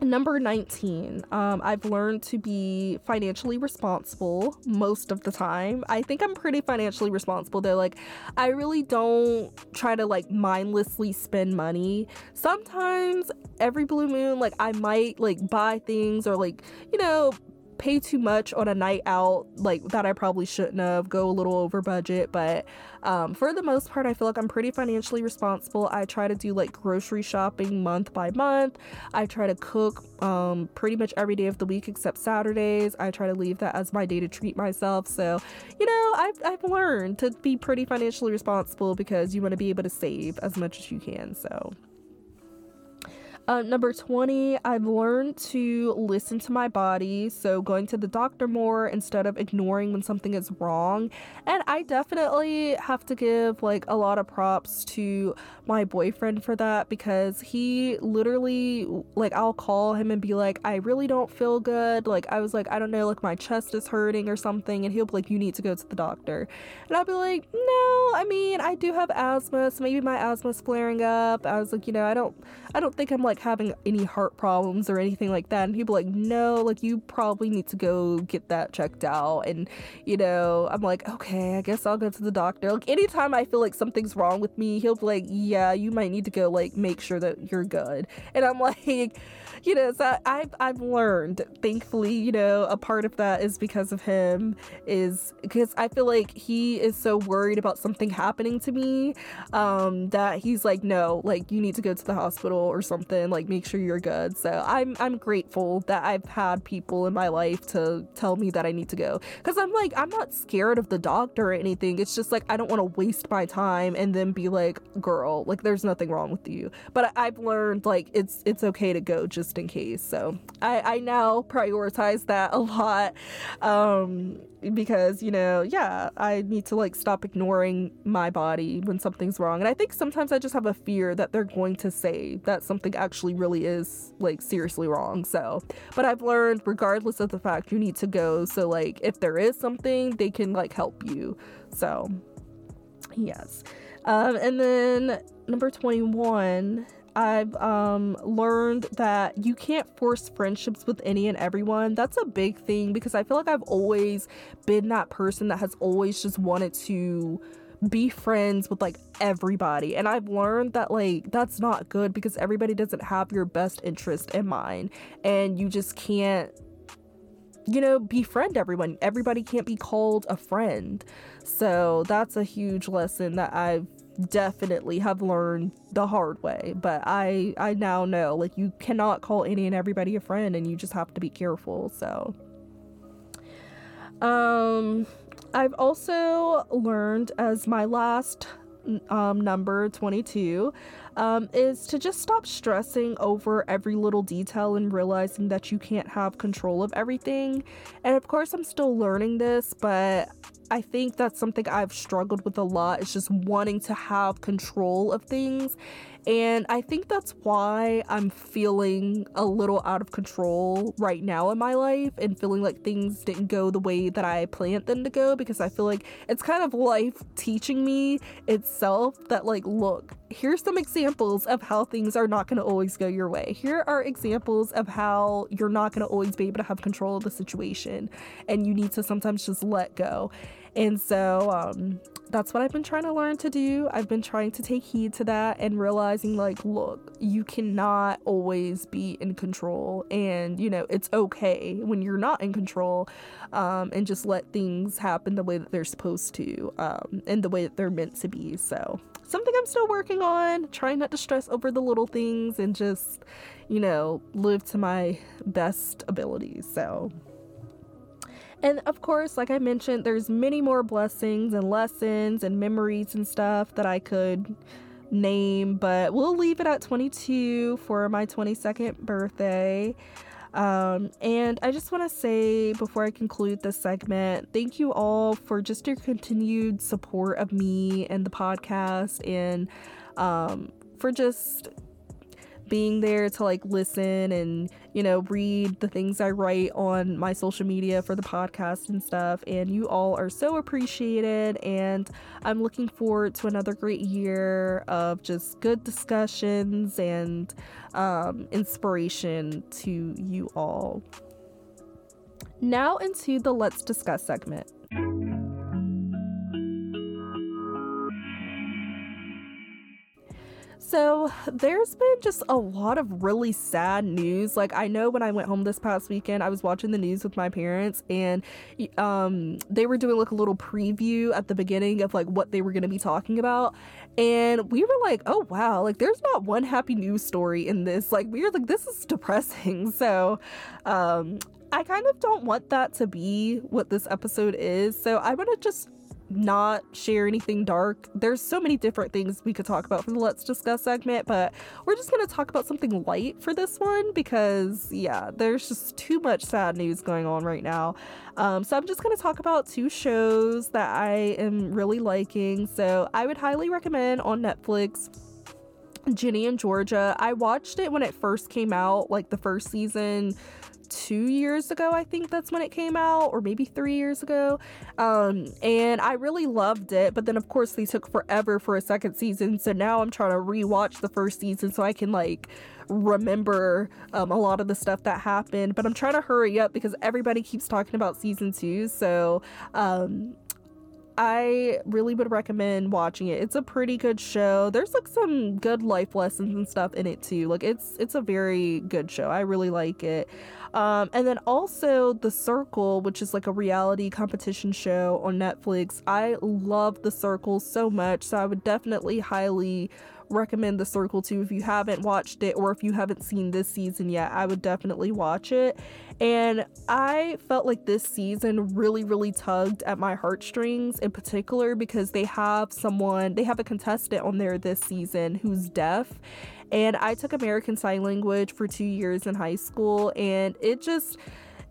Number 19, um, I've learned to be financially responsible most of the time. I think I'm pretty financially responsible though. Like, I really don't try to like mindlessly spend money. Sometimes every blue moon, like, I might like buy things or like, you know, pay too much on a night out like that I probably shouldn't have, go a little over budget, but um, for the most part, I feel like I'm pretty financially responsible. I try to do like grocery shopping month by month. I try to cook um, pretty much every day of the week except Saturdays. I try to leave that as my day to treat myself. So, you know, I've, I've learned to be pretty financially responsible because you want to be able to save as much as you can. So, uh, number 20, I've learned to listen to my body. So, going to the doctor more instead of ignoring when something is wrong. And I definitely have to give like a lot of props to my boyfriend for that because he literally, like, I'll call him and be like, I really don't feel good. Like, I was like, I don't know, like, my chest is hurting or something. And he'll be like, You need to go to the doctor. And I'll be like, No, I mean, I do have asthma. So maybe my asthma's flaring up. I was like, You know, I don't, I don't think I'm like like having any heart problems or anything like that. And be like, no, like you probably need to go get that checked out. And, you know, I'm like, okay, I guess I'll go to the doctor. Like anytime I feel like something's wrong with me, he'll be like, yeah, you might need to go like make sure that you're good. And I'm like, you know, so I've, I've learned, thankfully, you know, a part of that is because of him is because I feel like he is so worried about something happening to me um, that he's like, no, like you need to go to the hospital or something, like make sure you're good. So I'm, I'm grateful that I've had people in my life to tell me that I need to go. Cause I'm like, I'm not scared of the doctor or anything. It's just like, I don't want to waste my time and then be like, girl, like there's nothing wrong with you. But I've learned like it's, it's okay to go just in case. So I, I now prioritize that a lot. Um, because you know yeah i need to like stop ignoring my body when something's wrong and i think sometimes i just have a fear that they're going to say that something actually really is like seriously wrong so but i've learned regardless of the fact you need to go so like if there is something they can like help you so yes um and then number 21 I've um, learned that you can't force friendships with any and everyone. That's a big thing because I feel like I've always been that person that has always just wanted to be friends with like everybody. And I've learned that like that's not good because everybody doesn't have your best interest in mind. And you just can't you know, befriend everyone. Everybody can't be called a friend. So that's a huge lesson that I've definitely have learned the hard way but i i now know like you cannot call any and everybody a friend and you just have to be careful so. Um i've also learned as my last um, number 22 um, is to just stop stressing over every little detail and realizing that you can't have control of everything. And of course, I'm still learning this, but I think that's something I've struggled with a lot is just wanting to have control of things. And I think that's why I'm feeling a little out of control right now in my life and feeling like things didn't go the way that I planned them to go because I feel like it's kind of life teaching me itself that, like, look, here's some examples of how things are not going to always go your way. Here are examples of how you're not going to always be able to have control of the situation and you need to sometimes just let go. And so um, that's what I've been trying to learn to do. I've been trying to take heed to that and realizing, like, look, you cannot always be in control. And, you know, it's okay when you're not in control um, and just let things happen the way that they're supposed to um, and the way that they're meant to be. So, something I'm still working on, trying not to stress over the little things and just, you know, live to my best abilities. So, and of course, like I mentioned, there's many more blessings and lessons and memories and stuff that I could name, but we'll leave it at 22 for my 22nd birthday. Um, and I just want to say before I conclude this segment, thank you all for just your continued support of me and the podcast and um, for just being there to like listen and you know read the things I write on my social media for the podcast and stuff and you all are so appreciated and I'm looking forward to another great year of just good discussions and um, inspiration to you all. Now into the let's discuss segment. So, there's been just a lot of really sad news. Like, I know when I went home this past weekend, I was watching the news with my parents, and um, they were doing like a little preview at the beginning of like what they were going to be talking about. And we were like, oh wow, like there's not one happy news story in this. Like, we were like, this is depressing. So, um, I kind of don't want that to be what this episode is. So, I want to just not share anything dark. There's so many different things we could talk about for the Let's Discuss segment, but we're just going to talk about something light for this one because, yeah, there's just too much sad news going on right now. Um, so I'm just going to talk about two shows that I am really liking. So I would highly recommend on Netflix Ginny and Georgia. I watched it when it first came out, like the first season two years ago i think that's when it came out or maybe three years ago. Um, and i really loved it but then of course they took forever for a second season so now i'm trying to rewatch the first season so i can like remember um, a lot of the stuff that happened. But i'm trying to hurry up because everybody keeps talking about season two so um, I really would recommend watching it. It's a pretty good show. There's like some good life lessons and stuff in it too. Like it's it's a very good show. I really like it. Um, and then also The Circle, which is like a reality competition show on Netflix. I love The Circle so much, so I would definitely highly recommend The Circle too if you haven't watched it or if you haven't seen this season yet. I would definitely watch it. And I felt like this season really, really tugged at my heartstrings in particular because they have someone, they have a contestant on there this season who's deaf. And I took American Sign Language for two years in high school, and it just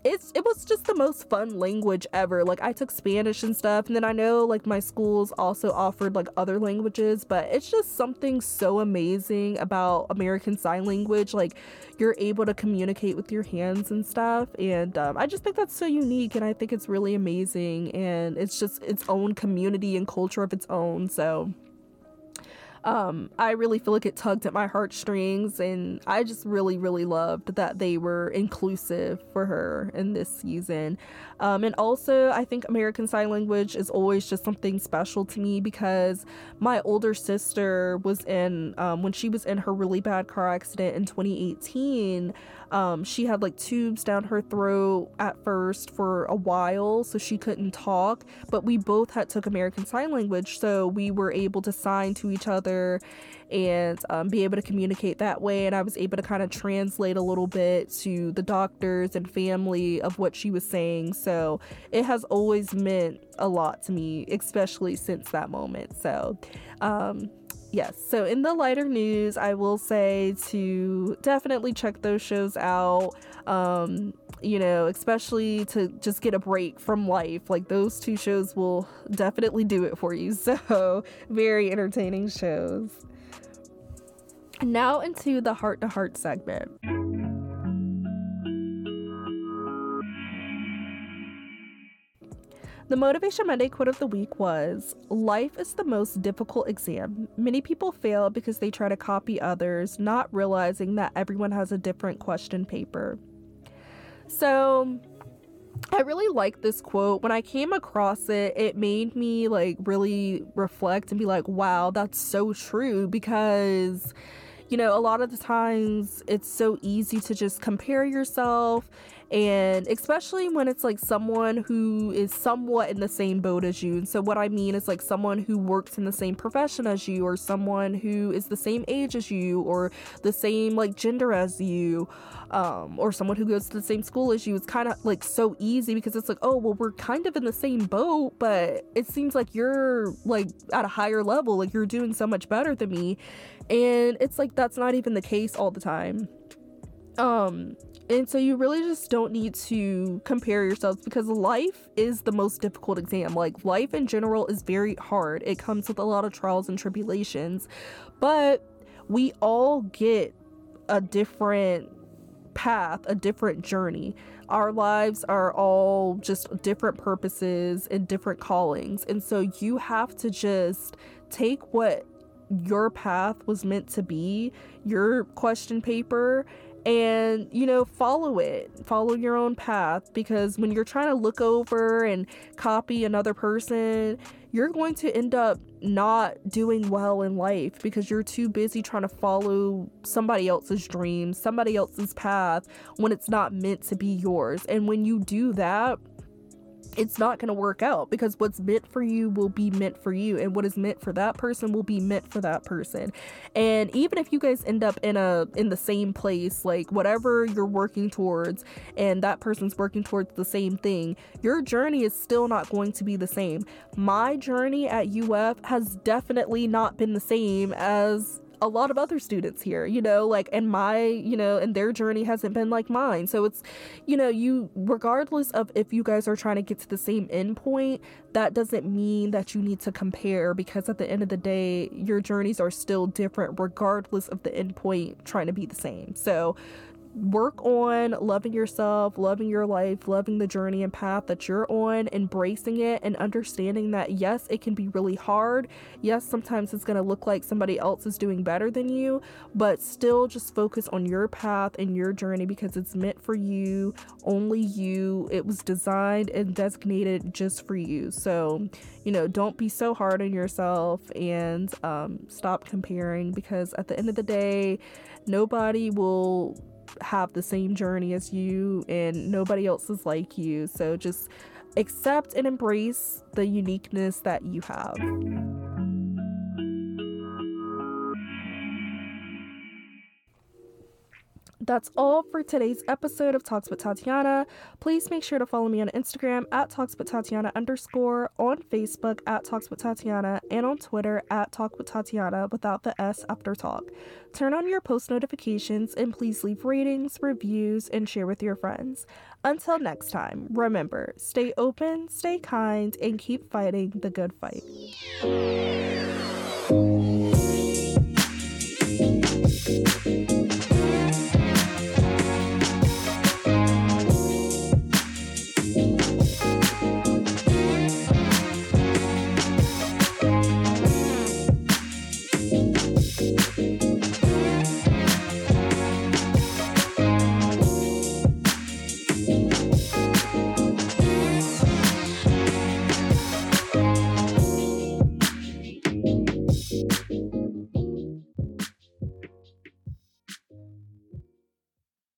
it's it was just the most fun language ever. Like I took Spanish and stuff, and then I know like my schools also offered like other languages, but it's just something so amazing about American Sign Language. Like you're able to communicate with your hands and stuff, and um, I just think that's so unique, and I think it's really amazing, and it's just its own community and culture of its own. So um, I really feel like it tugged at my heartstrings, and I just really, really loved that they were inclusive for her in this season. Um, and also, I think American Sign Language is always just something special to me because my older sister was in, um, when she was in her really bad car accident in 2018, um, she had like tubes down her throat at first for a while, so she couldn't talk. But we both had took American Sign Language, so we were able to sign to each other and um, be able to communicate that way. And I was able to kind of translate a little bit to the doctors and family of what she was saying. So it has always meant a lot to me, especially since that moment. So, um, yes, so in the lighter news, I will say to definitely check those shows out. Um, you know, especially to just get a break from life. Like those two shows will definitely do it for you. So, very entertaining shows. Now into the heart to heart segment. The Motivation Monday quote of the week was Life is the most difficult exam. Many people fail because they try to copy others, not realizing that everyone has a different question paper. So, I really like this quote. When I came across it, it made me like really reflect and be like, wow, that's so true because you know, a lot of the times it's so easy to just compare yourself and especially when it's like someone who is somewhat in the same boat as you. And so, what I mean is like someone who works in the same profession as you, or someone who is the same age as you, or the same like gender as you, um, or someone who goes to the same school as you. It's kind of like so easy because it's like, oh, well, we're kind of in the same boat, but it seems like you're like at a higher level, like you're doing so much better than me. And it's like that's not even the case all the time. Um, and so you really just don't need to compare yourselves because life is the most difficult exam. Like life in general is very hard. It comes with a lot of trials and tribulations. But we all get a different path, a different journey. Our lives are all just different purposes and different callings. And so you have to just take what your path was meant to be, your question paper, and you know follow it. Follow your own path because when you're trying to look over and copy another person you're going to end up not doing well in life because you're too busy trying to follow somebody else's dreams somebody else's path when it's not meant to be yours. And when you do that it's not going to work out because what's meant for you will be meant for you and what is meant for that person will be meant for that person. And even if you guys end up in a in the same place like whatever you're working towards and that person's working towards the same thing your journey is still not going to be the same. My journey at UF has definitely not been the same as a lot of other students here, you know, like, and my, you know, and their journey hasn't been like mine. So it's, you know, you, regardless of if you guys are trying to get to the same endpoint, that doesn't mean that you need to compare because at the end of the day, your journeys are still different, regardless of the endpoint trying to be the same. So, work on loving yourself, loving your life, loving the journey and path that you're on, embracing it, and understanding that yes, it can be really hard. Yes, sometimes it's going to look like somebody else is doing better than you, but still just focus on your path and your journey because it's meant for you, only you. It was designed and designated just for you. So, you know, don't be so hard on yourself and um, stop comparing because at the end of the day, nobody will have the same journey as you and nobody else is like you. So just accept and embrace the uniqueness that you have. That's all for today's episode of Talks with Tatiana. Please make sure to follow me on Instagram at Talks with Tatiana underscore, on Facebook at Talks with Tatiana, and on Twitter at Talk with Tatiana without the S after talk. Turn on your post notifications and please leave ratings, reviews, and share with your friends. Until next time, remember stay open, stay kind, and keep fighting the good fight.